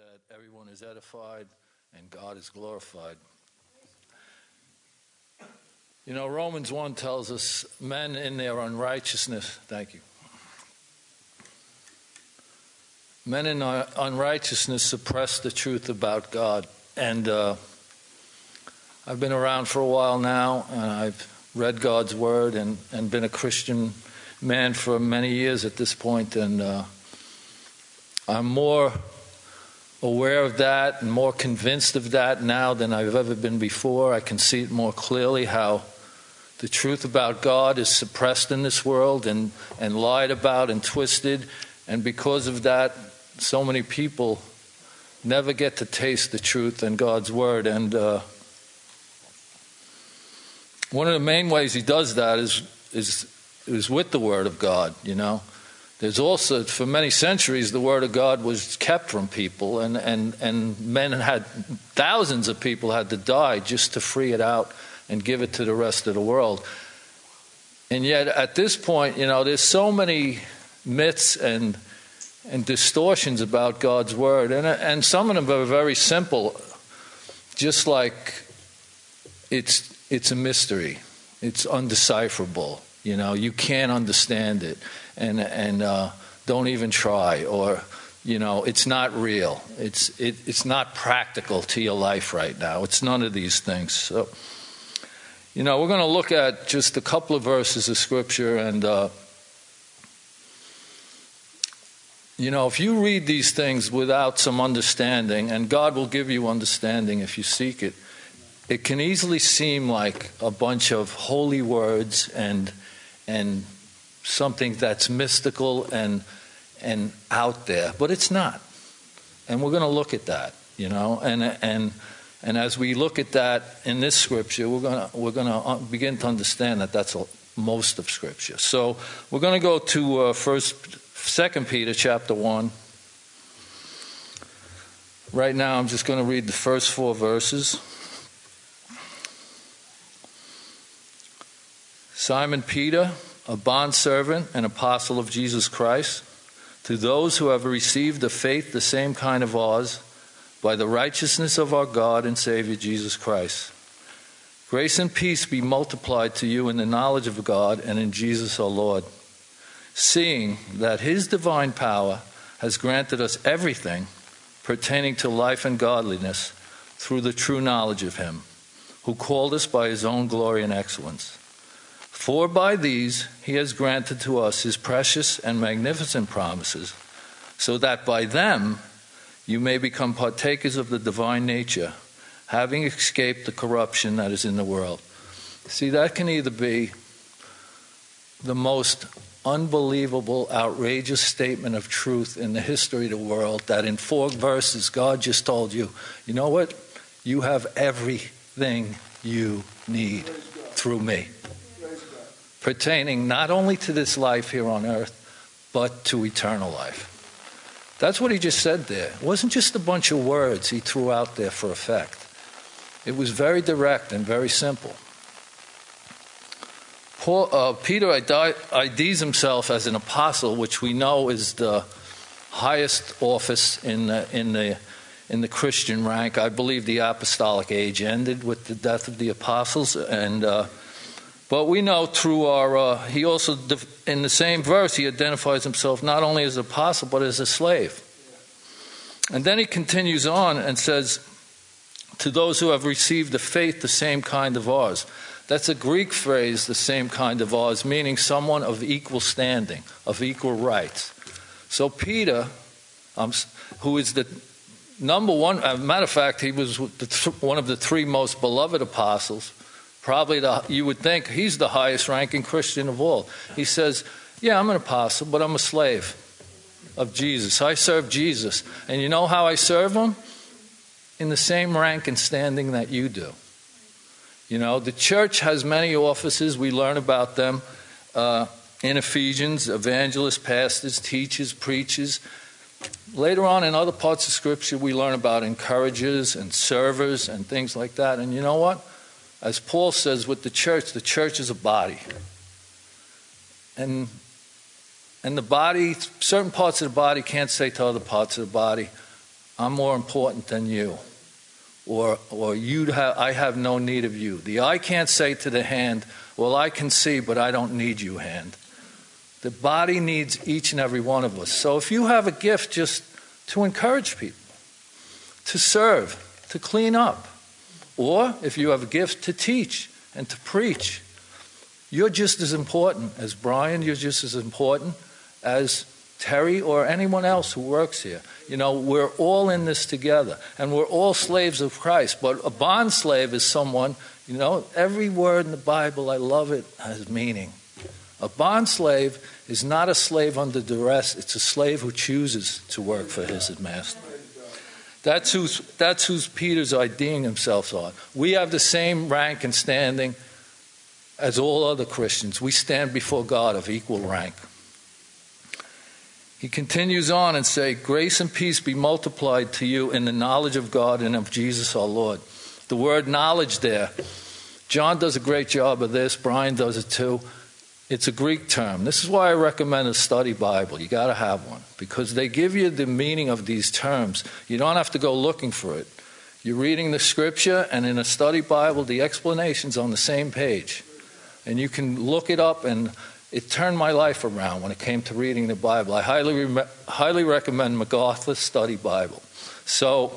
that everyone is edified and God is glorified. You know, Romans 1 tells us men in their unrighteousness, thank you. Men in unrighteousness suppress the truth about God. And uh, I've been around for a while now, and I've read God's Word and, and been a Christian man for many years at this point, and uh, I'm more aware of that and more convinced of that now than I've ever been before. I can see it more clearly how the truth about God is suppressed in this world and, and lied about and twisted. And because of that, so many people never get to taste the truth and God's Word. And uh, one of the main ways He does that is, is, is with the Word of God, you know. There's also, for many centuries, the Word of God was kept from people, and, and, and men had, thousands of people had to die just to free it out and give it to the rest of the world. And yet, at this point, you know, there's so many myths and, and distortions about God's Word, and, and some of them are very simple, just like it's, it's a mystery, it's undecipherable. You know, you can't understand it and and uh, don't even try or you know it's not real. It's it, it's not practical to your life right now. It's none of these things. So you know we're going to look at just a couple of verses of scripture and uh, you know if you read these things without some understanding and god will give you understanding if you seek it it can easily seem like a bunch of holy words and and something that's mystical and and out there, but it's not. And we're going to look at that, you know, and and and as we look at that in this scripture, we're going to we're going to uh, begin to understand that that's most of scripture. So we're going to go to uh, first, Second Peter chapter one. Right now, I'm just going to read the first four verses. Simon Peter a bondservant and apostle of Jesus Christ, to those who have received the faith the same kind of ours, by the righteousness of our God and Savior Jesus Christ. Grace and peace be multiplied to you in the knowledge of God and in Jesus our Lord, seeing that His divine power has granted us everything pertaining to life and godliness through the true knowledge of Him, who called us by His own glory and excellence. For by these he has granted to us his precious and magnificent promises, so that by them you may become partakers of the divine nature, having escaped the corruption that is in the world. See, that can either be the most unbelievable, outrageous statement of truth in the history of the world that in four verses God just told you, you know what? You have everything you need through me pertaining not only to this life here on earth, but to eternal life. That's what he just said there. It wasn't just a bunch of words he threw out there for effect, it was very direct and very simple. Paul, uh, Peter IDs himself as an apostle, which we know is the highest office in the, in the, in the Christian rank. I believe the apostolic age ended with the death of the apostles, and uh, but we know through our, uh, he also, in the same verse, he identifies himself not only as apostle, but as a slave. And then he continues on and says, to those who have received the faith the same kind of ours. That's a Greek phrase, the same kind of ours, meaning someone of equal standing, of equal rights. So Peter, um, who is the number one, matter of fact, he was one of the three most beloved apostles Probably the, you would think he's the highest ranking Christian of all. He says, Yeah, I'm an apostle, but I'm a slave of Jesus. I serve Jesus. And you know how I serve him? In the same rank and standing that you do. You know, the church has many offices. We learn about them uh, in Ephesians evangelists, pastors, teachers, preachers. Later on in other parts of Scripture, we learn about encouragers and servers and things like that. And you know what? As Paul says with the church, the church is a body. And, and the body, certain parts of the body can't say to other parts of the body, I'm more important than you. Or, or you have, I have no need of you. The eye can't say to the hand, Well, I can see, but I don't need you, hand. The body needs each and every one of us. So if you have a gift just to encourage people, to serve, to clean up, or if you have a gift to teach and to preach, you're just as important as Brian, you're just as important as Terry or anyone else who works here. You know, we're all in this together and we're all slaves of Christ. But a bond slave is someone, you know, every word in the Bible, I love it, has meaning. A bond slave is not a slave under duress, it's a slave who chooses to work for his master. That's who's, that's who's Peter's IDing himself on. We have the same rank and standing as all other Christians. We stand before God of equal rank. He continues on and say, "Grace and peace be multiplied to you in the knowledge of God and of Jesus our Lord." The word knowledge there, John does a great job of this. Brian does it too. It's a Greek term. This is why I recommend a study Bible. You got to have one because they give you the meaning of these terms. You don't have to go looking for it. You're reading the scripture, and in a study Bible, the explanation's on the same page. And you can look it up, and it turned my life around when it came to reading the Bible. I highly, re- highly recommend MacArthur's Study Bible. So,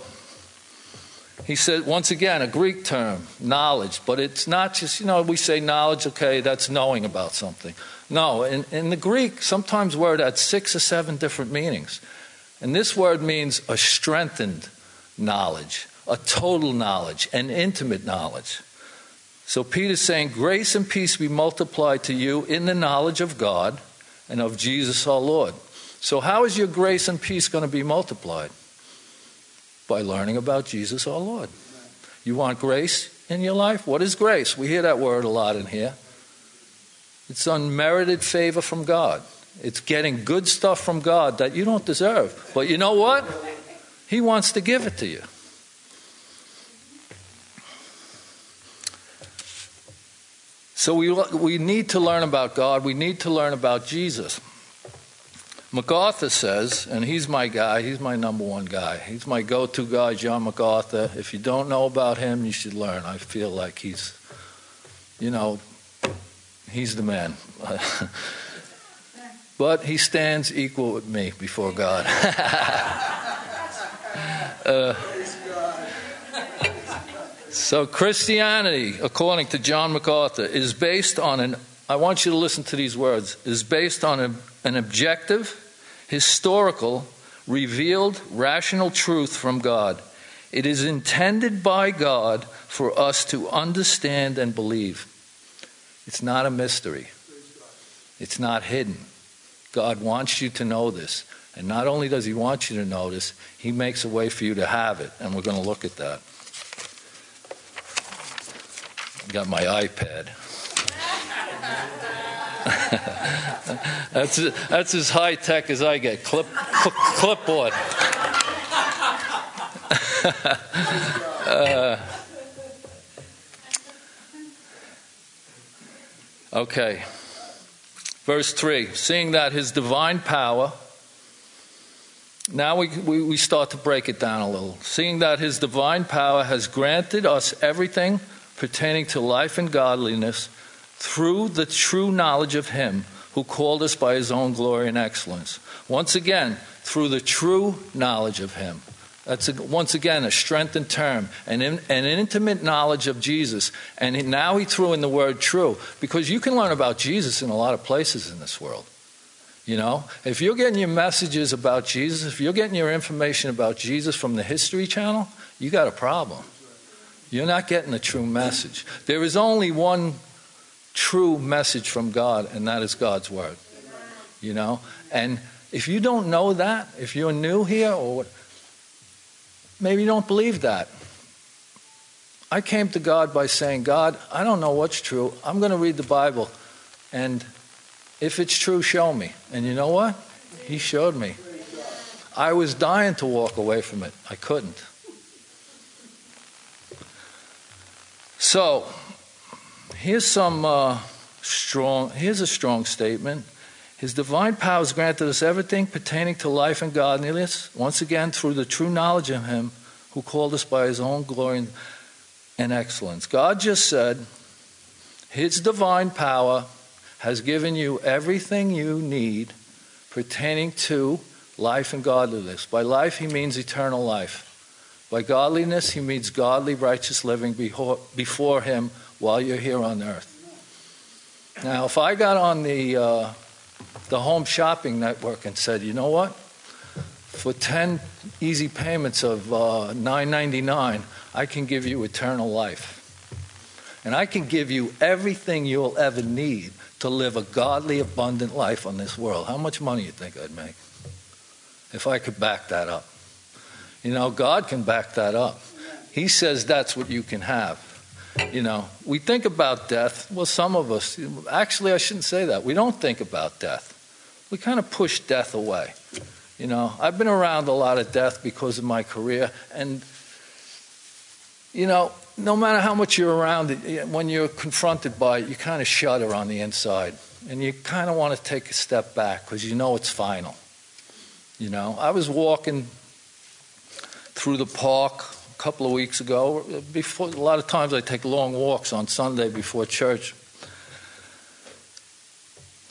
he said, once again, a Greek term, knowledge, but it's not just, you know, we say knowledge, okay, that's knowing about something. No, in, in the Greek, sometimes word had six or seven different meanings. And this word means a strengthened knowledge, a total knowledge, an intimate knowledge. So Peter's saying, Grace and peace be multiplied to you in the knowledge of God and of Jesus our Lord. So, how is your grace and peace going to be multiplied? By learning about Jesus our Lord. You want grace in your life? What is grace? We hear that word a lot in here. It's unmerited favor from God. It's getting good stuff from God that you don't deserve. But you know what? He wants to give it to you. So we, we need to learn about God. We need to learn about Jesus. MacArthur says, and he's my guy, he's my number one guy. He's my go to guy, John MacArthur. If you don't know about him, you should learn. I feel like he's, you know, he's the man. but he stands equal with me before God. uh, so, Christianity, according to John MacArthur, is based on an, I want you to listen to these words, is based on a, an objective, historical, revealed, rational truth from God. It is intended by God for us to understand and believe. It's not a mystery, it's not hidden. God wants you to know this. And not only does He want you to know this, He makes a way for you to have it. And we're going to look at that. Got my iPad. that's, that's as high tech as I get. Clip, clip clipboard. uh, okay. Verse 3 Seeing that his divine power, now we, we, we start to break it down a little. Seeing that his divine power has granted us everything pertaining to life and godliness through the true knowledge of Him who called us by His own glory and excellence. Once again, through the true knowledge of Him. That's a, once again a strengthened term, an, in, an intimate knowledge of Jesus. And now he threw in the word true, because you can learn about Jesus in a lot of places in this world. You know, if you're getting your messages about Jesus, if you're getting your information about Jesus from the History Channel, you got a problem. You're not getting the true message. There is only one true message from God, and that is God's word. You know? And if you don't know that, if you're new here, or maybe you don't believe that, I came to God by saying, God, I don't know what's true. I'm going to read the Bible. And if it's true, show me. And you know what? He showed me. I was dying to walk away from it. I couldn't. So, Here's some uh, strong. Here's a strong statement. His divine power has granted us everything pertaining to life and godliness, once again through the true knowledge of Him who called us by His own glory and excellence. God just said, His divine power has given you everything you need pertaining to life and godliness. By life, He means eternal life. By godliness, He means godly, righteous living before Him while you're here on earth. Now, if I got on the uh, the home shopping network and said, you know what? For 10 easy payments of uh, $9.99, I can give you eternal life. And I can give you everything you'll ever need to live a godly, abundant life on this world. How much money you think I'd make if I could back that up? You know, God can back that up. He says that's what you can have. You know, we think about death. Well, some of us, actually, I shouldn't say that. We don't think about death we kind of push death away. You know, I've been around a lot of death because of my career, and you know, no matter how much you're around it, when you're confronted by it, you kind of shudder on the inside, and you kind of want to take a step back because you know it's final. You know, I was walking through the park couple of weeks ago. Before, a lot of times I take long walks on Sunday before church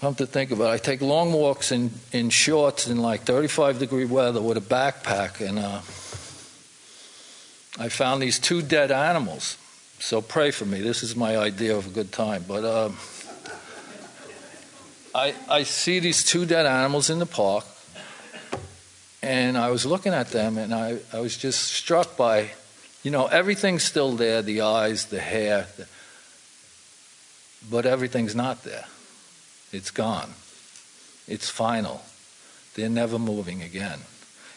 Come to think about it, I take long walks in, in shorts in like 35 degree weather with a backpack, and uh, I found these two dead animals. So pray for me. This is my idea of a good time. But uh, I, I see these two dead animals in the park, and I was looking at them, and I, I was just struck by, you know, everything's still there the eyes, the hair, the, but everything's not there. It's gone. It's final. They're never moving again,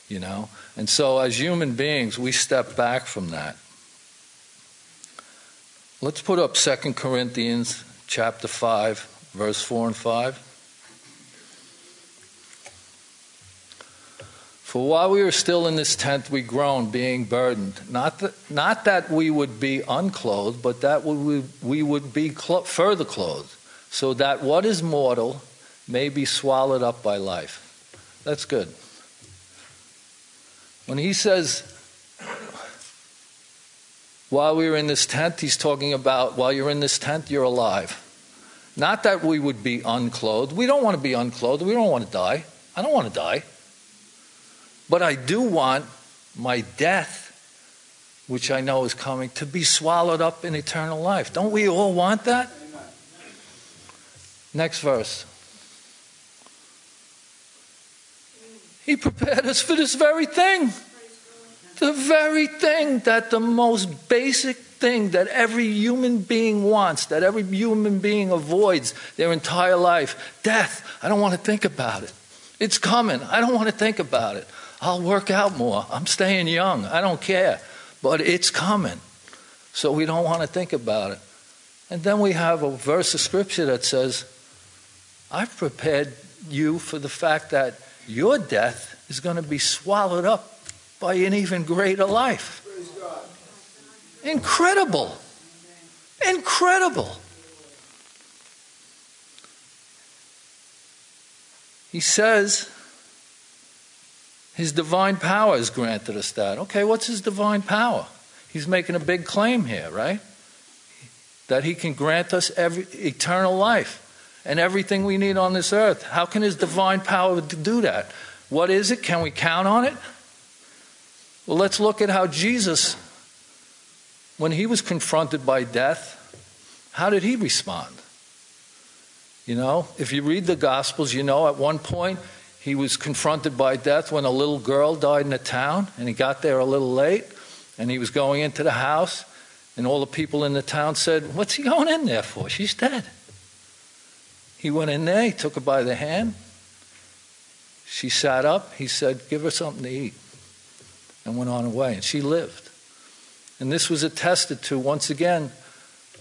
you know? And so as human beings, we step back from that. Let's put up 2 Corinthians chapter 5, verse 4 and 5. For while we were still in this tent, we groaned, being burdened. Not that, not that we would be unclothed, but that we, we would be clo- further clothed so that what is mortal may be swallowed up by life. That's good. When he says, while we were in this tent, he's talking about while you're in this tent, you're alive. Not that we would be unclothed. We don't want to be unclothed. We don't want to die. I don't want to die. But I do want my death, which I know is coming, to be swallowed up in eternal life. Don't we all want that? Next verse. He prepared us for this very thing. The very thing that the most basic thing that every human being wants, that every human being avoids their entire life death. I don't want to think about it. It's coming. I don't want to think about it. I'll work out more. I'm staying young. I don't care. But it's coming. So we don't want to think about it. And then we have a verse of scripture that says, I've prepared you for the fact that your death is going to be swallowed up by an even greater life. Incredible. Incredible. He says his divine power has granted us that. Okay, what's his divine power? He's making a big claim here, right? That he can grant us every eternal life and everything we need on this earth. How can His divine power do that? What is it? Can we count on it? Well, let's look at how Jesus, when he was confronted by death, how did he respond? You know, if you read the Gospels, you know at one point he was confronted by death when a little girl died in a town, and he got there a little late, and he was going into the house, and all the people in the town said, What's he going in there for? She's dead. He went in there, he took her by the hand. She sat up. He said, Give her something to eat. And went on away. And she lived. And this was attested to once again.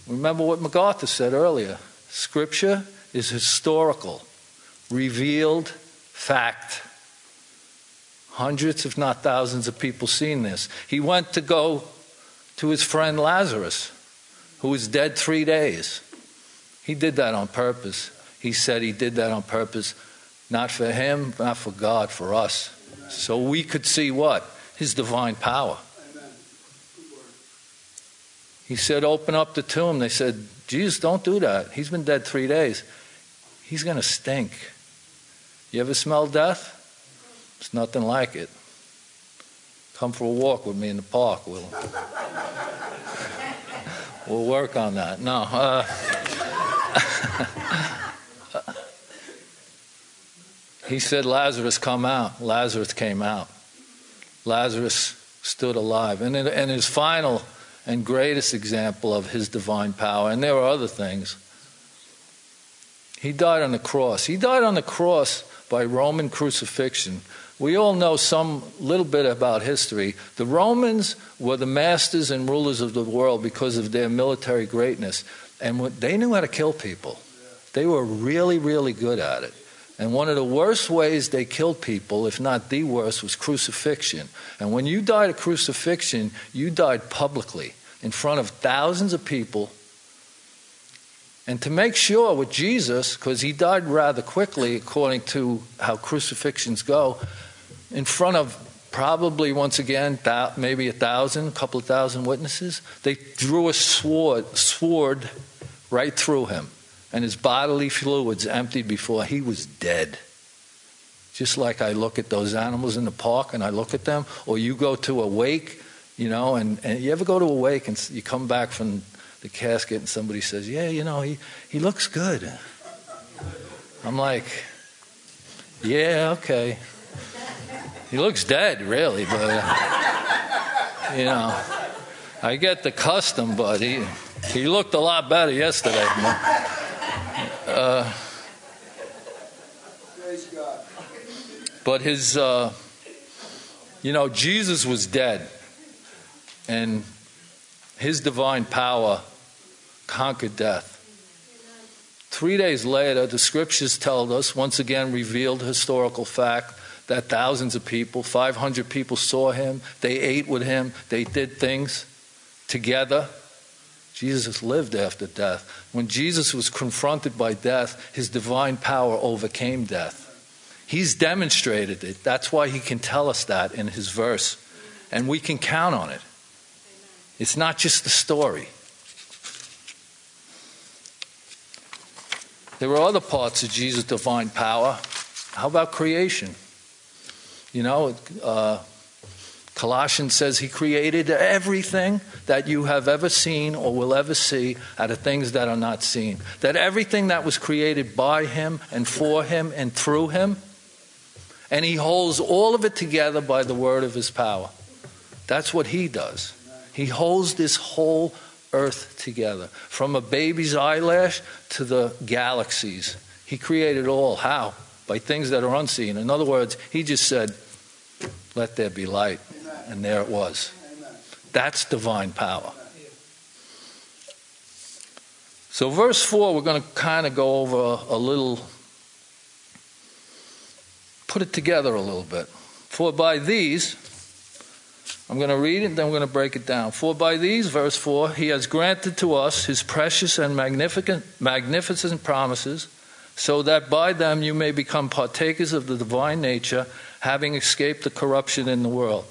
Remember what MacArthur said earlier Scripture is historical, revealed fact. Hundreds, if not thousands, of people seen this. He went to go to his friend Lazarus, who was dead three days. He did that on purpose. He said he did that on purpose Not for him, not for God, for us. So we could see what? His divine power. He said, Open up the tomb. They said, Jesus, don't do that. He's been dead three days. He's going to stink. You ever smell death? It's nothing like it. Come for a walk with me in the park. We'll, we'll work on that. No. Uh, he said, Lazarus, come out. Lazarus came out. Lazarus stood alive. And in, in his final and greatest example of his divine power, and there were other things, he died on the cross. He died on the cross by Roman crucifixion. We all know some little bit about history. The Romans were the masters and rulers of the world because of their military greatness, and they knew how to kill people. They were really, really good at it. And one of the worst ways they killed people, if not the worst, was crucifixion. And when you died of crucifixion, you died publicly in front of thousands of people. And to make sure with Jesus, because he died rather quickly according to how crucifixions go, in front of probably once again maybe a thousand, a couple of thousand witnesses, they drew a sword, sword right through him and his bodily fluids emptied before he was dead. Just like I look at those animals in the park and I look at them, or you go to a wake, you know, and, and you ever go to a wake and you come back from the casket and somebody says, Yeah, you know, he, he looks good. I'm like, Yeah, okay. He looks dead, really, but, uh, you know, I get the custom, but he, he looked a lot better yesterday. Uh, but his, uh, you know, Jesus was dead, and his divine power conquered death. Three days later, the scriptures tell us, once again revealed historical fact, that thousands of people, 500 people saw him, they ate with him, they did things together. Jesus lived after death. When Jesus was confronted by death, his divine power overcame death. He's demonstrated it. That's why he can tell us that in his verse. And we can count on it. It's not just a story. There were other parts of Jesus' divine power. How about creation? You know, uh, Colossians says he created everything that you have ever seen or will ever see out of things that are not seen. That everything that was created by him and for him and through him, and he holds all of it together by the word of his power. That's what he does. He holds this whole earth together. From a baby's eyelash to the galaxies. He created all. How? By things that are unseen. In other words, he just said, Let there be light and there it was. That's divine power. So, verse 4, we're going to kind of go over a little, put it together a little bit. For by these, I'm going to read it, and then I'm going to break it down. For by these, verse 4, he has granted to us his precious and magnificent, magnificent promises, so that by them you may become partakers of the divine nature, having escaped the corruption in the world.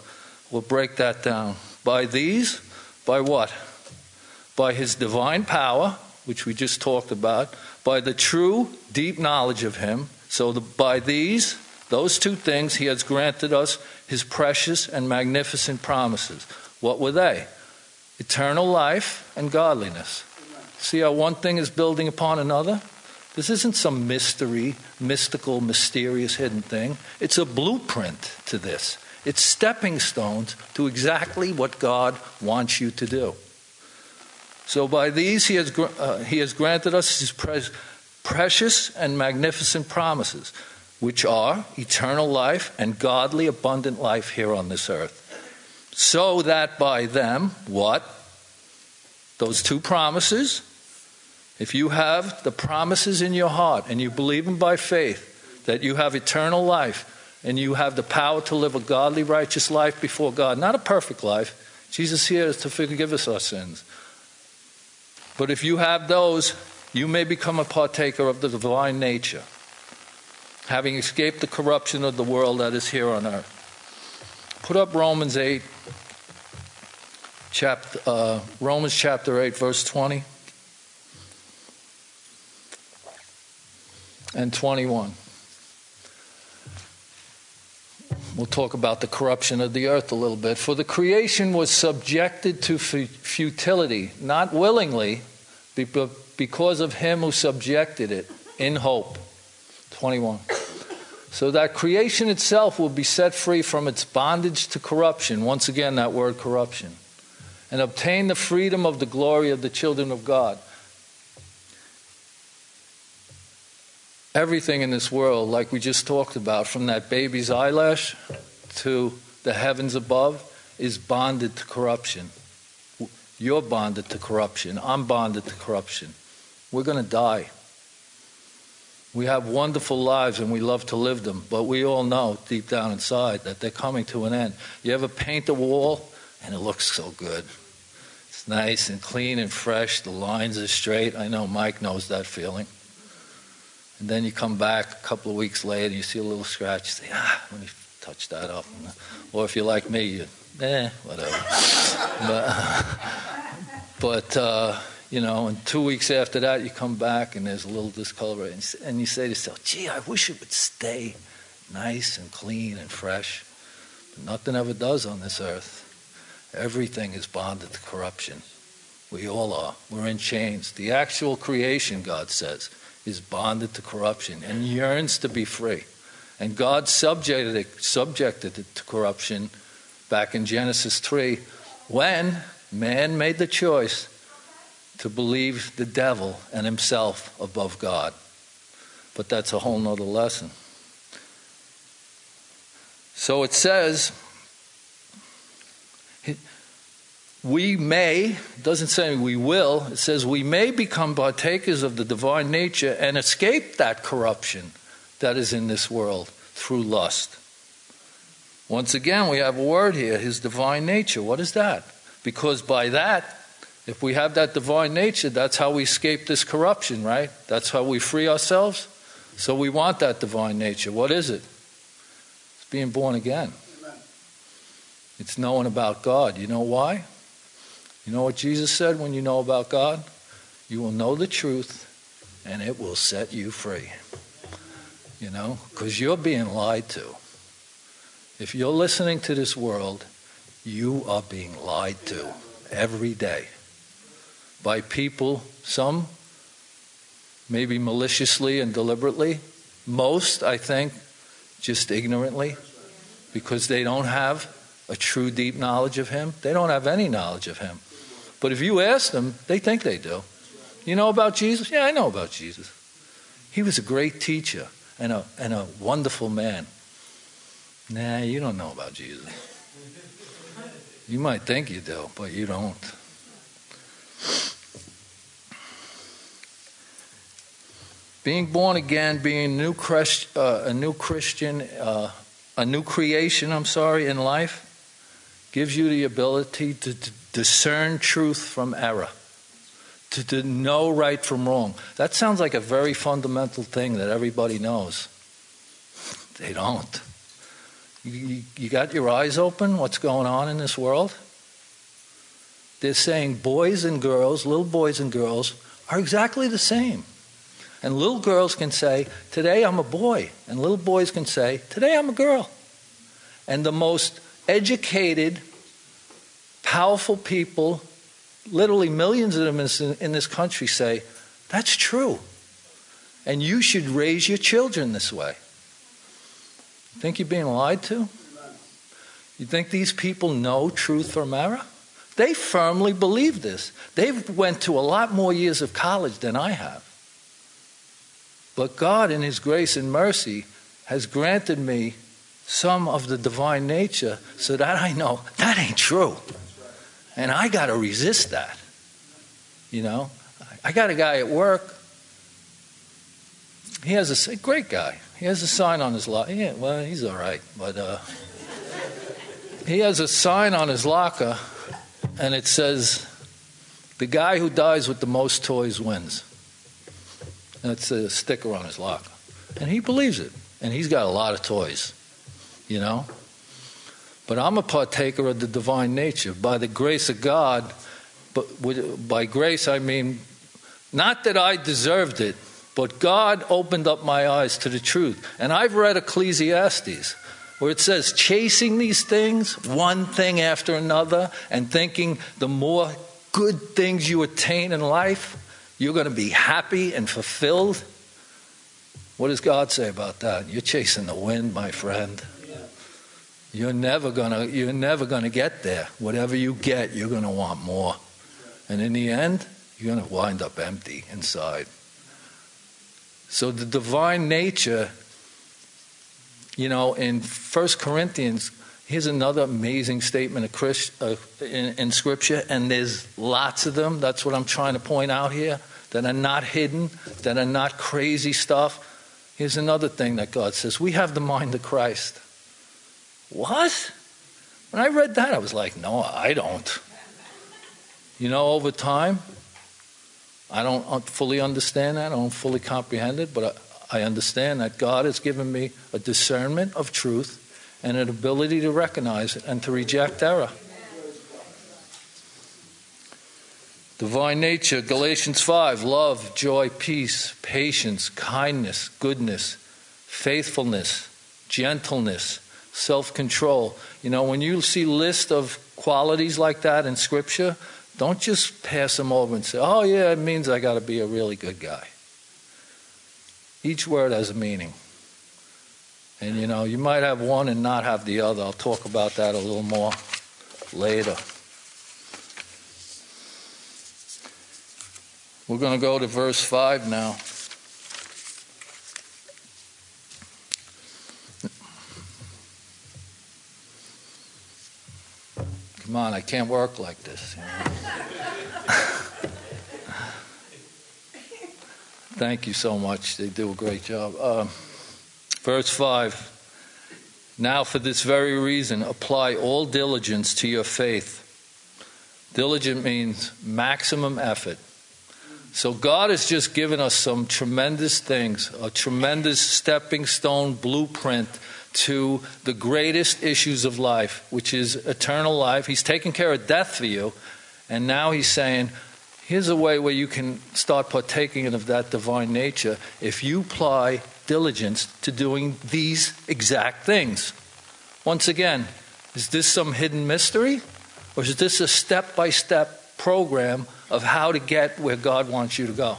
We'll break that down. By these, by what? By his divine power, which we just talked about, by the true, deep knowledge of him. So, the, by these, those two things, he has granted us his precious and magnificent promises. What were they? Eternal life and godliness. See how one thing is building upon another? This isn't some mystery, mystical, mysterious, hidden thing. It's a blueprint to this. It's stepping stones to exactly what God wants you to do. So, by these, He has, uh, he has granted us His pre- precious and magnificent promises, which are eternal life and godly, abundant life here on this earth. So that by them, what? Those two promises. If you have the promises in your heart and you believe them by faith, that you have eternal life, and you have the power to live a godly, righteous life before God. Not a perfect life. Jesus here is to forgive us our sins. But if you have those, you may become a partaker of the divine nature. Having escaped the corruption of the world that is here on earth. Put up Romans 8, chapter, uh, Romans chapter 8, verse 20 and 21. We'll talk about the corruption of the earth a little bit. For the creation was subjected to futility, not willingly, but because of him who subjected it in hope. 21. So that creation itself will be set free from its bondage to corruption. Once again, that word corruption. And obtain the freedom of the glory of the children of God. everything in this world, like we just talked about, from that baby's eyelash to the heavens above, is bonded to corruption. You're bonded to corruption. I'm bonded to corruption. We're going to die. We have wonderful lives and we love to live them, but we all know deep down inside that they're coming to an end. You ever paint a wall and it looks so good? It's nice and clean and fresh. The lines are straight. I know Mike knows that feeling. And then you come back a couple of weeks later, and you see a little scratch. You say, ah, let me touch that up. Or if you're like me, you, eh, whatever. but, but uh, you know, and two weeks after that, you come back and there's a little discoloration. And you say to yourself, gee, I wish it would stay nice and clean and fresh. But nothing ever does on this earth. Everything is bonded to corruption. We all are. We're in chains. The actual creation, God says, is bonded to corruption and yearns to be free. And God subjected it, subjected it to corruption back in Genesis 3 when man made the choice to believe the devil and himself above God. But that's a whole nother lesson. So it says, we may, it doesn't say we will, it says we may become partakers of the divine nature and escape that corruption that is in this world through lust. Once again, we have a word here, his divine nature. What is that? Because by that, if we have that divine nature, that's how we escape this corruption, right? That's how we free ourselves. So we want that divine nature. What is it? It's being born again. It's knowing about God. You know why? You know what Jesus said when you know about God? You will know the truth and it will set you free. You know, because you're being lied to. If you're listening to this world, you are being lied to every day by people, some maybe maliciously and deliberately, most, I think, just ignorantly, because they don't have a true deep knowledge of Him. They don't have any knowledge of Him. But if you ask them, they think they do. You know about Jesus? Yeah, I know about Jesus. He was a great teacher and a, and a wonderful man. Nah, you don't know about Jesus. You might think you do, but you don't. Being born again, being new, Christ, uh, a new Christian, uh, a new creation, I'm sorry, in life, gives you the ability to, to discern truth from error, to, to know right from wrong. That sounds like a very fundamental thing that everybody knows. They don't. You, you got your eyes open? What's going on in this world? They're saying boys and girls, little boys and girls, are exactly the same. And little girls can say, Today I'm a boy. And little boys can say, Today I'm a girl. And the most educated, powerful people, literally millions of them in this country, say, That's true. And you should raise your children this way. Think you're being lied to? You think these people know truth from error? They firmly believe this. They've went to a lot more years of college than I have. But God in his grace and mercy has granted me some of the divine nature so that I know that ain't true. And I got to resist that. You know, I got a guy at work. He has a great guy. He has a sign on his locker. Yeah, well, he's all right, but uh, he has a sign on his locker, and it says, "The guy who dies with the most toys wins." That's a sticker on his locker, and he believes it. and he's got a lot of toys, you know? But I'm a partaker of the divine nature. By the grace of God, but by grace I mean not that I deserved it, but God opened up my eyes to the truth. And I've read Ecclesiastes where it says chasing these things, one thing after another, and thinking the more good things you attain in life, you're going to be happy and fulfilled. What does God say about that? You're chasing the wind, my friend. You're never gonna you're never gonna get there. Whatever you get, you're gonna want more. And in the end, you're gonna wind up empty inside. So the divine nature, you know, in First Corinthians, here's another amazing statement of Christ, uh, in, in Scripture, and there's lots of them. That's what I'm trying to point out here that are not hidden, that are not crazy stuff. Here's another thing that God says we have the mind of Christ. What? When I read that, I was like, no, I don't. You know, over time, I don't fully understand that. I don't fully comprehend it, but I, understand that God has given me a discernment of truth and an ability to recognize it and to reject error. Divine nature, Galatians 5, love, joy, peace, patience, kindness, goodness, faithfulness, gentleness, self control. You know, when you see list of qualities like that in Scripture, don't just pass them over and say, oh, yeah, it means I got to be a really good guy. Each word has a meaning. And you know, you might have one and not have the other. I'll talk about that a little more later. We're going to go to verse 5 now. Come on, I can't work like this. You know? Thank you so much. They do a great job. Uh, verse 5 Now, for this very reason, apply all diligence to your faith. Diligent means maximum effort. So, God has just given us some tremendous things, a tremendous stepping stone blueprint to the greatest issues of life, which is eternal life. He's taken care of death for you, and now he's saying, here's a way where you can start partaking of that divine nature if you apply diligence to doing these exact things. Once again, is this some hidden mystery? Or is this a step by step program of how to get where God wants you to go?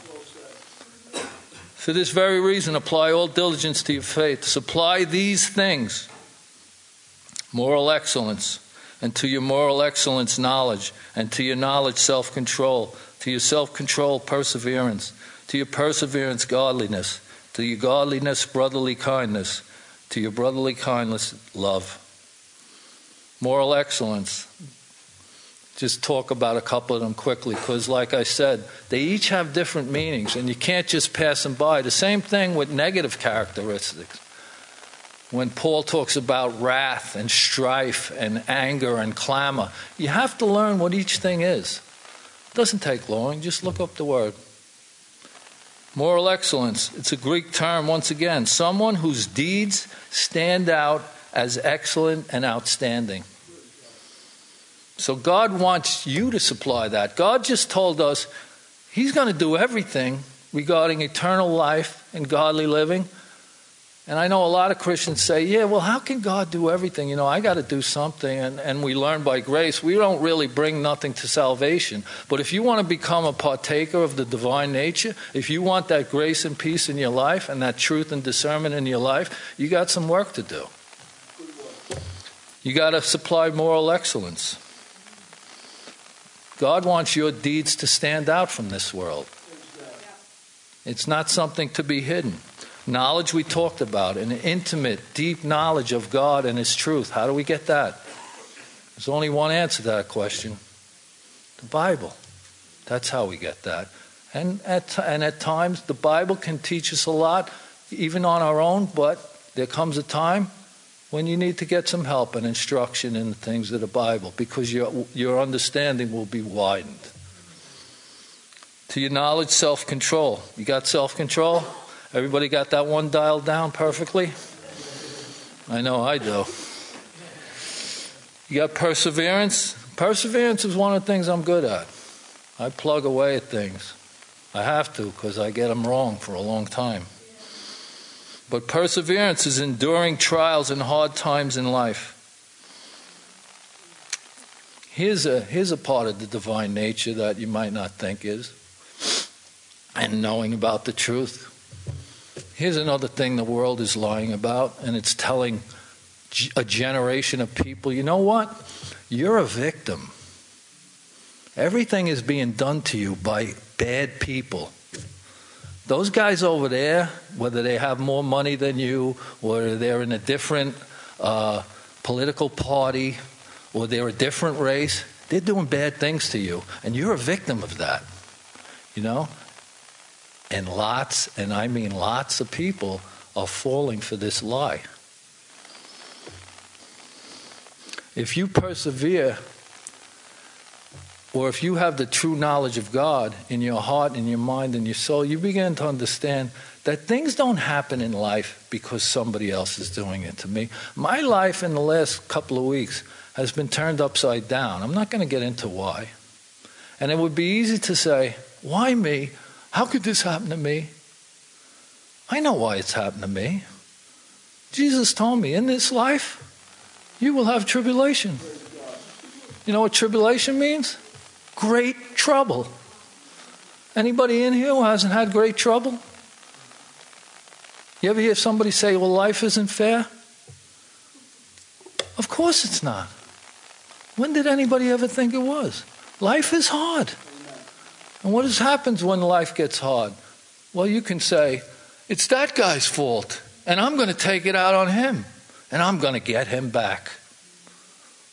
For this very reason, apply all diligence to your faith. Supply these things moral excellence, and to your moral excellence, knowledge, and to your knowledge, self control, to your self control, perseverance, to your perseverance, godliness, to your godliness, brotherly kindness, to your brotherly kindness, love. Moral excellence, just talk about a couple of them quickly because, like I said, they each have different meanings and you can't just pass them by. The same thing with negative characteristics. When Paul talks about wrath and strife and anger and clamor, you have to learn what each thing is. It doesn't take long, just look up the word. Moral excellence, it's a Greek term once again, someone whose deeds stand out as excellent and outstanding. So God wants you to supply that. God just told us He's going to do everything regarding eternal life and godly living. And I know a lot of Christians say, yeah, well, how can God do everything? You know, I got to do something. And, and we learn by grace. We don't really bring nothing to salvation. But if you want to become a partaker of the divine nature, if you want that grace and peace in your life and that truth and discernment in your life, you got some work to do. You got to supply moral excellence. God wants your deeds to stand out from this world. It's not something to be hidden. Knowledge we talked about, an intimate, deep knowledge of God and His truth. How do we get that? There's only one answer to that question the Bible. That's how we get that. And at, and at times, the Bible can teach us a lot, even on our own, but there comes a time when you need to get some help and instruction in the things of the Bible because your, your understanding will be widened. To your knowledge, self control. You got self control? Everybody got that one dialed down perfectly? I know I do. You got perseverance. Perseverance is one of the things I'm good at. I plug away at things. I have to because I get them wrong for a long time. But perseverance is enduring trials and hard times in life. Here's a, here's a part of the divine nature that you might not think is, and knowing about the truth. Here's another thing the world is lying about, and it's telling a generation of people you know what? You're a victim. Everything is being done to you by bad people. Those guys over there, whether they have more money than you, or they're in a different uh, political party, or they're a different race, they're doing bad things to you, and you're a victim of that. You know? And lots, and I mean lots of people, are falling for this lie. If you persevere, or if you have the true knowledge of God in your heart, in your mind, in your soul, you begin to understand that things don't happen in life because somebody else is doing it to me. My life in the last couple of weeks has been turned upside down. I'm not going to get into why. And it would be easy to say, Why me? How could this happen to me? I know why it's happened to me. Jesus told me, In this life, you will have tribulation. You know what tribulation means? Great trouble. Anybody in here who hasn't had great trouble? You ever hear somebody say, Well, life isn't fair? Of course it's not. When did anybody ever think it was? Life is hard. And what happens when life gets hard? Well, you can say, it's that guy's fault, and I'm going to take it out on him, and I'm going to get him back.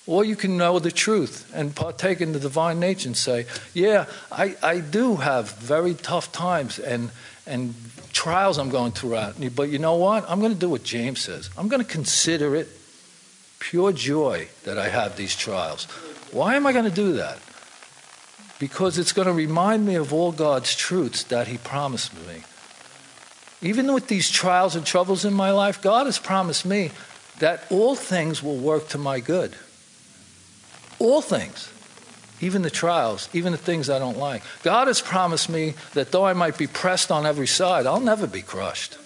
Or you can know the truth and partake in the divine nature and say, yeah, I, I do have very tough times and, and trials I'm going through. But you know what? I'm going to do what James says. I'm going to consider it pure joy that I have these trials. Why am I going to do that? Because it's going to remind me of all God's truths that He promised me. Even with these trials and troubles in my life, God has promised me that all things will work to my good. All things. Even the trials, even the things I don't like. God has promised me that though I might be pressed on every side, I'll never be crushed.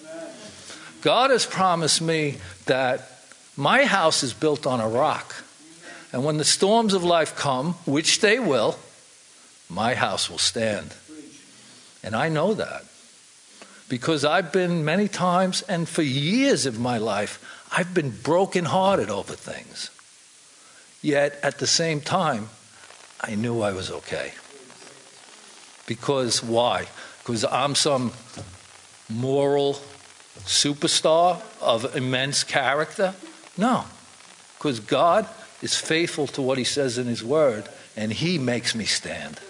God has promised me that my house is built on a rock. And when the storms of life come, which they will, my house will stand. And I know that. Because I've been many times, and for years of my life, I've been brokenhearted over things. Yet at the same time, I knew I was okay. Because why? Because I'm some moral superstar of immense character? No, because God is faithful to what He says in His Word, and He makes me stand.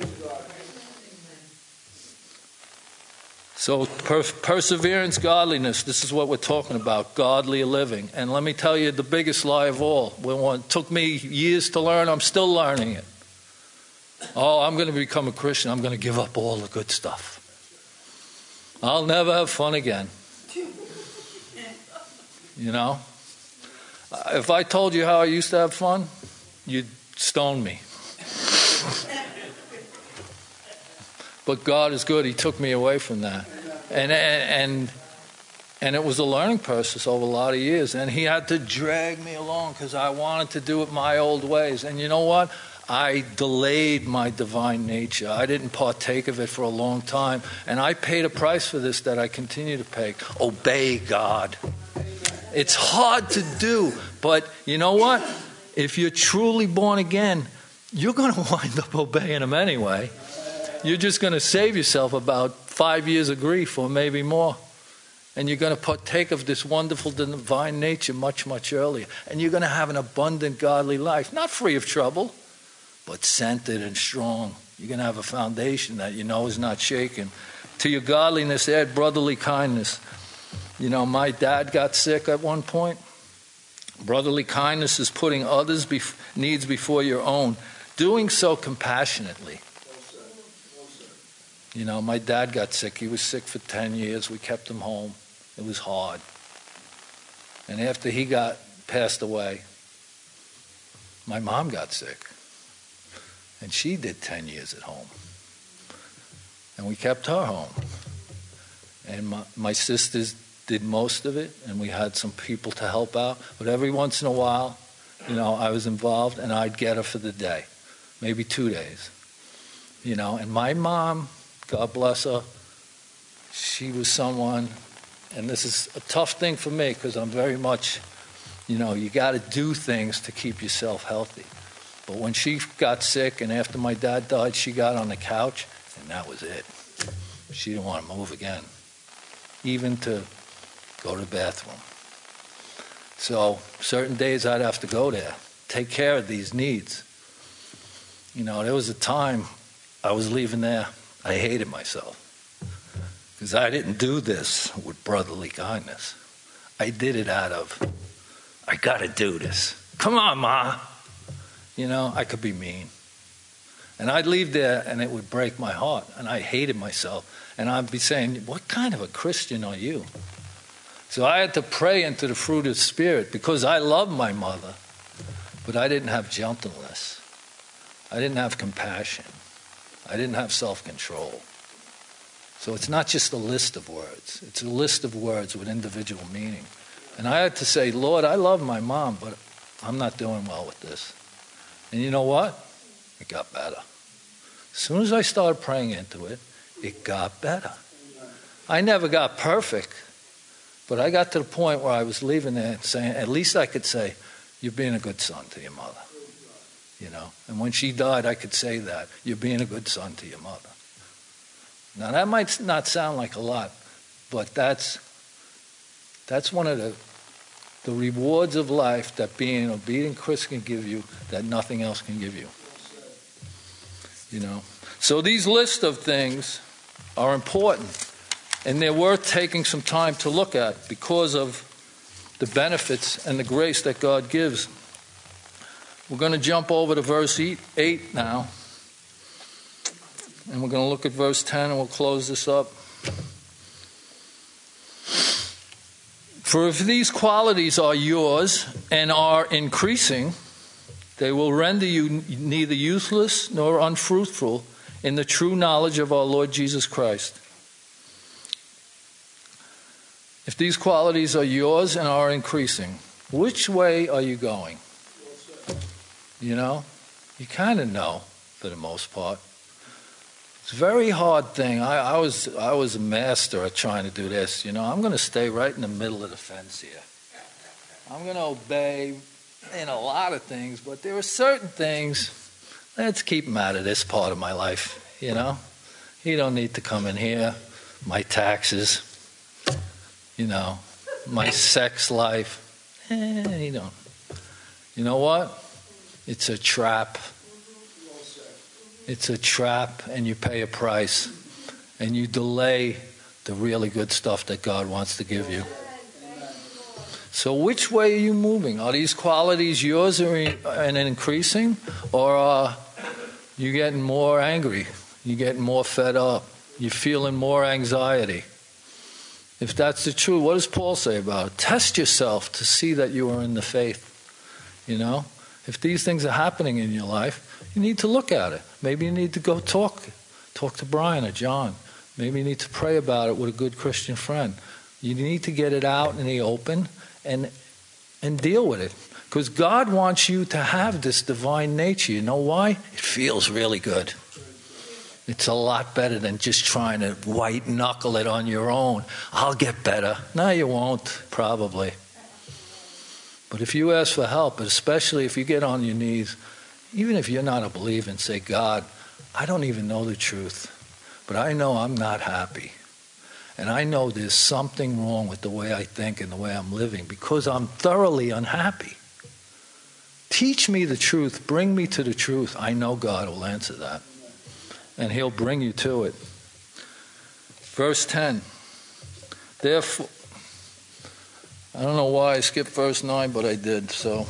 So, per- perseverance, godliness, this is what we're talking about godly living. And let me tell you the biggest lie of all. It took me years to learn, I'm still learning it. Oh, I'm going to become a Christian. I'm going to give up all the good stuff. I'll never have fun again. You know? Uh, if I told you how I used to have fun, you'd stone me. but God is good. He took me away from that. And, and, and it was a learning process over a lot of years. And He had to drag me along because I wanted to do it my old ways. And you know what? I delayed my divine nature. I didn't partake of it for a long time. And I paid a price for this that I continue to pay. Obey God. It's hard to do, but you know what? If you're truly born again, you're going to wind up obeying Him anyway. You're just going to save yourself about five years of grief or maybe more. And you're going to partake of this wonderful divine nature much, much earlier. And you're going to have an abundant godly life, not free of trouble, but centered and strong. You're going to have a foundation that you know is not shaken. To your godliness, add brotherly kindness. You know, my dad got sick at one point. Brotherly kindness is putting others' needs before your own, doing so compassionately. You know, my dad got sick. He was sick for 10 years. We kept him home. It was hard. And after he got passed away, my mom got sick. And she did 10 years at home. And we kept her home. And my, my sisters did most of it, and we had some people to help out. But every once in a while, you know, I was involved, and I'd get her for the day, maybe two days. You know, and my mom, God bless her, she was someone, and this is a tough thing for me because I'm very much, you know, you got to do things to keep yourself healthy. But when she got sick, and after my dad died, she got on the couch, and that was it. She didn't want to move again, even to go to the bathroom. So certain days I'd have to go there, take care of these needs. You know, there was a time I was leaving there, I hated myself because I didn't do this with brotherly kindness. I did it out of, I got to do this. Come on, Ma. You know, I could be mean. And I'd leave there and it would break my heart. And I hated myself. And I'd be saying, What kind of a Christian are you? So I had to pray into the fruit of the Spirit because I loved my mother, but I didn't have gentleness. I didn't have compassion. I didn't have self control. So it's not just a list of words, it's a list of words with individual meaning. And I had to say, Lord, I love my mom, but I'm not doing well with this. And you know what? It got better. As soon as I started praying into it, it got better. I never got perfect, but I got to the point where I was leaving there and saying, at least I could say, You're being a good son to your mother. You know? And when she died, I could say that. You're being a good son to your mother. Now, that might not sound like a lot, but that's, that's one of the, the rewards of life that being an obedient Christian can give you that nothing else can give you. You know? So these list of things are important. And they're worth taking some time to look at because of the benefits and the grace that God gives. We're going to jump over to verse 8 now. And we're going to look at verse 10 and we'll close this up. For if these qualities are yours and are increasing, they will render you neither useless nor unfruitful in the true knowledge of our Lord Jesus Christ. If these qualities are yours and are increasing, which way are you going? You know, you kind of know for the most part. It's a very hard thing. I, I, was I was a master at trying to do this. You know, I'm going to stay right in the middle of the fence here. I'm going to obey in a lot of things, but there are certain things. Let's keep them out of this part of my life. You know, you don't need to come in here. My taxes you know, my sex life. Eh, you know. You know what? It's a trap. It's a trap, and you pay a price. And you delay the really good stuff that God wants to give you. So, which way are you moving? Are these qualities yours and increasing? Or are you getting more angry? You're getting more fed up? You're feeling more anxiety? If that's the truth, what does Paul say about it? Test yourself to see that you are in the faith. You know? If these things are happening in your life, you need to look at it. Maybe you need to go talk. Talk to Brian or John. Maybe you need to pray about it with a good Christian friend. You need to get it out in the open and and deal with it. Because God wants you to have this divine nature. You know why? It feels really good. It's a lot better than just trying to white knuckle it on your own. I'll get better. No, you won't, probably. But if you ask for help, especially if you get on your knees, even if you're not a believer, and say, God, I don't even know the truth, but I know I'm not happy. And I know there's something wrong with the way I think and the way I'm living because I'm thoroughly unhappy. Teach me the truth. Bring me to the truth. I know God will answer that and he'll bring you to it. Verse 10. Therefore, I don't know why I skipped verse 9, but I did, so.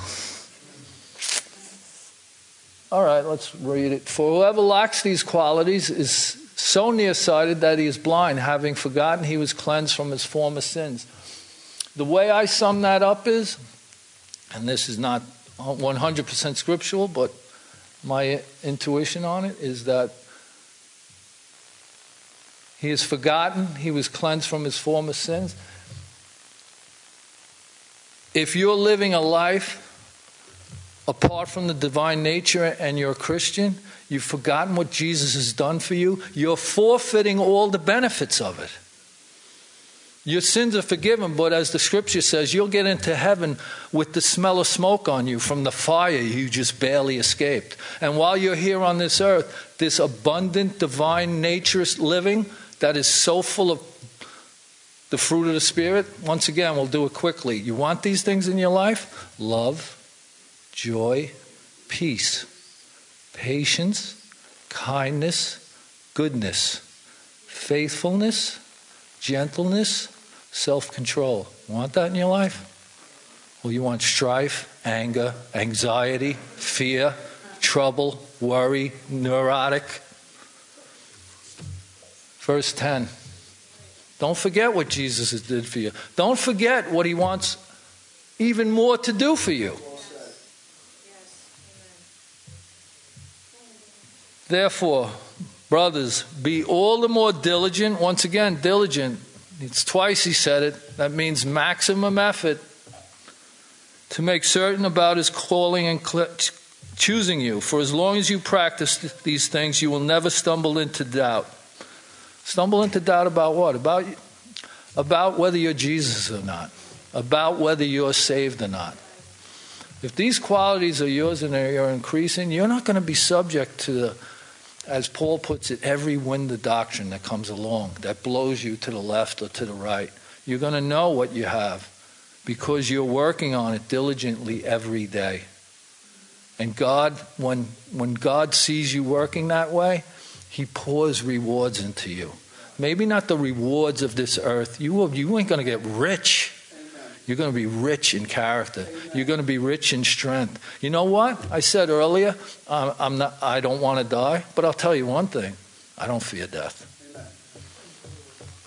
All right, let's read it. For whoever lacks these qualities is so nearsighted that he is blind, having forgotten he was cleansed from his former sins. The way I sum that up is and this is not 100% scriptural, but my intuition on it is that he is forgotten, he was cleansed from his former sins. If you're living a life apart from the divine nature and you're a Christian, you've forgotten what Jesus has done for you, you're forfeiting all the benefits of it. Your sins are forgiven, but as the scripture says, you'll get into heaven with the smell of smoke on you from the fire you just barely escaped. And while you're here on this earth, this abundant divine nature living that is so full of the fruit of the Spirit, once again, we'll do it quickly. You want these things in your life? Love, joy, peace, patience, kindness, goodness, faithfulness, gentleness, self control. Want that in your life? Well, you want strife, anger, anxiety, fear, trouble, worry, neurotic. Verse 10. Don't forget what Jesus did for you. Don't forget what he wants even more to do for you. Therefore, brothers, be all the more diligent. Once again, diligent. It's twice he said it. That means maximum effort to make certain about his calling and choosing you. For as long as you practice these things, you will never stumble into doubt. Stumble into doubt about what? About, about whether you're Jesus or not, about whether you're saved or not. If these qualities are yours and they're increasing, you're not going to be subject to the as Paul puts it, every wind of doctrine that comes along that blows you to the left or to the right. You're going to know what you have because you're working on it diligently every day. And God, when, when God sees you working that way, He pours rewards into you. Maybe not the rewards of this earth. You, will, you ain't going to get rich you're going to be rich in character. You're going to be rich in strength. You know what? I said earlier, I'm not, I don't want to die, but I'll tell you one thing I don't fear death.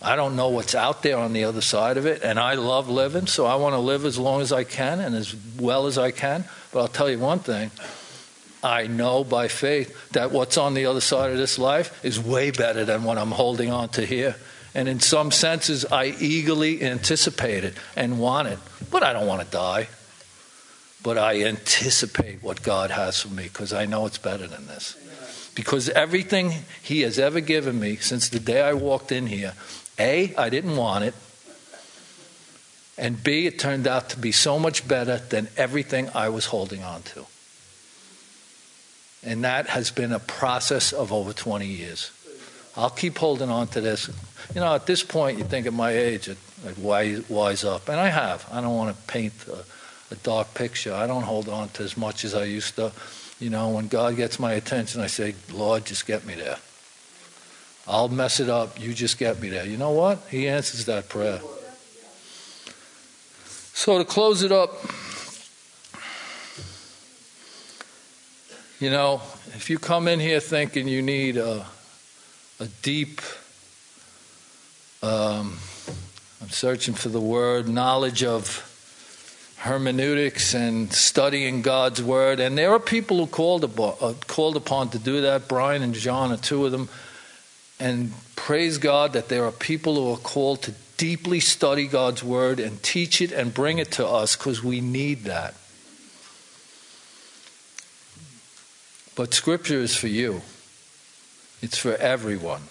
I don't know what's out there on the other side of it, and I love living, so I want to live as long as I can and as well as I can. But I'll tell you one thing I know by faith that what's on the other side of this life is way better than what I'm holding on to here. And in some senses, I eagerly anticipate it and want it. But I don't want to die. But I anticipate what God has for me because I know it's better than this. Because everything He has ever given me since the day I walked in here, A, I didn't want it. And B, it turned out to be so much better than everything I was holding on to. And that has been a process of over 20 years. I'll keep holding on to this. You know, at this point, you think at my age, I'd wise, up. And I have. I don't want to paint a, a dark picture. I don't hold on to as much as I used to. You know, when God gets my attention, I say, Lord, just get me there. I'll mess it up. You just get me there. You know what? He answers that prayer. So to close it up, you know, if you come in here thinking you need a a deep, um, I'm searching for the word, knowledge of hermeneutics and studying God's word. And there are people who called upon, uh, called upon to do that. Brian and John are two of them. And praise God that there are people who are called to deeply study God's word and teach it and bring it to us because we need that. But scripture is for you. It's for everyone.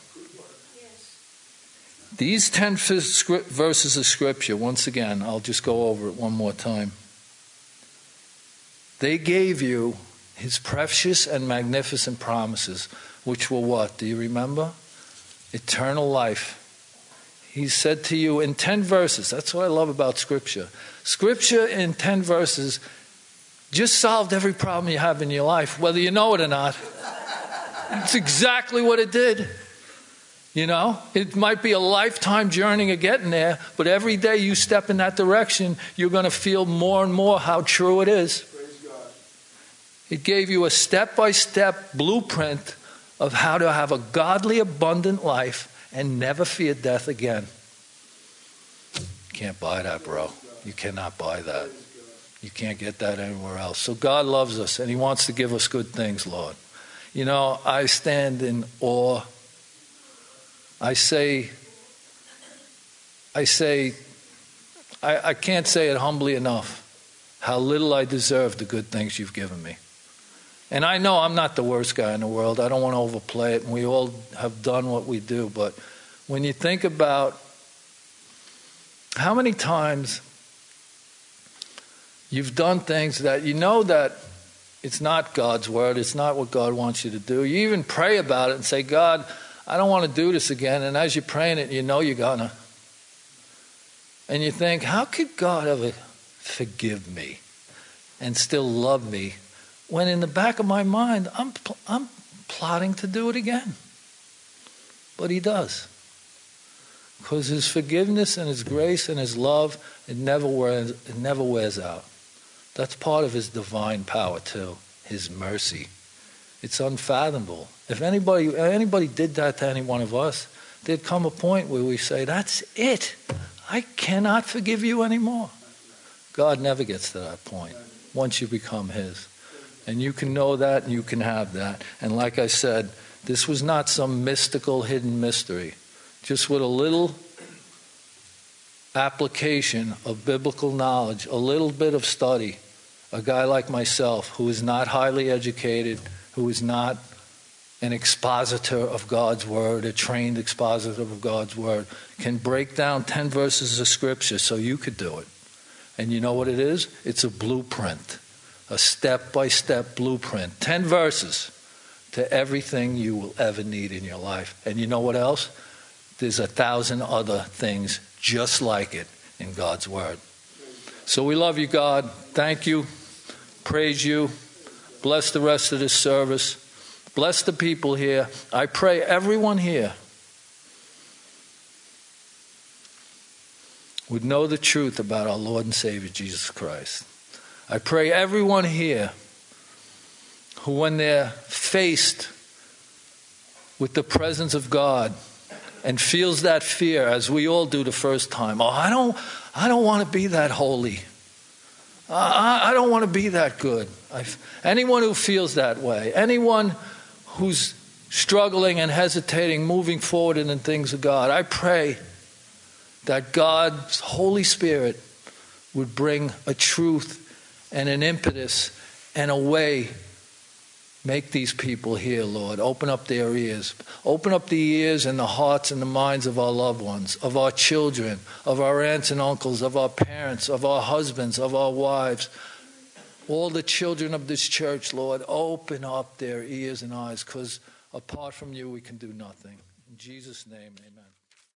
These 10 verses of Scripture, once again, I'll just go over it one more time. They gave you His precious and magnificent promises, which were what? Do you remember? Eternal life. He said to you in 10 verses, that's what I love about Scripture. Scripture in 10 verses just solved every problem you have in your life, whether you know it or not. It's exactly what it did. You know, it might be a lifetime journey of getting there, but every day you step in that direction, you're going to feel more and more how true it is. Praise God. It gave you a step by step blueprint of how to have a godly, abundant life and never fear death again. Can't buy that, bro. You cannot buy that. You can't get that anywhere else. So God loves us and He wants to give us good things, Lord. You know, I stand in awe. I say, I say, I, I can't say it humbly enough how little I deserve the good things you've given me. And I know I'm not the worst guy in the world. I don't want to overplay it, and we all have done what we do. But when you think about how many times you've done things that you know that it's not God's word, it's not what God wants you to do. You even pray about it and say, God, I don't want to do this again. And as you're praying it, you know you're going to. And you think, how could God ever forgive me and still love me when in the back of my mind, I'm, I'm plotting to do it again? But He does. Because His forgiveness and His grace and His love, it never wears, it never wears out. That's part of his divine power too, his mercy. It's unfathomable. If anybody anybody did that to any one of us, there'd come a point where we say, "That's it. I cannot forgive you anymore." God never gets to that point once you become his. And you can know that and you can have that. And like I said, this was not some mystical hidden mystery. Just with a little application of biblical knowledge, a little bit of study, a guy like myself who is not highly educated, who is not an expositor of God's word, a trained expositor of God's word, can break down 10 verses of scripture so you could do it. And you know what it is? It's a blueprint, a step by step blueprint. 10 verses to everything you will ever need in your life. And you know what else? There's a thousand other things just like it in God's word. So we love you, God. Thank you praise you. Bless the rest of this service. Bless the people here. I pray everyone here would know the truth about our Lord and Savior Jesus Christ. I pray everyone here who, when they're faced with the presence of God and feels that fear, as we all do the first time, oh, I don't, I don't want to be that holy. I, I don't want to be that good. I've, anyone who feels that way, anyone who's struggling and hesitating, moving forward in the things of God, I pray that God's Holy Spirit would bring a truth and an impetus and a way Make these people hear, Lord. Open up their ears. Open up the ears and the hearts and the minds of our loved ones, of our children, of our aunts and uncles, of our parents, of our husbands, of our wives. All the children of this church, Lord, open up their ears and eyes because apart from you, we can do nothing. In Jesus' name, amen.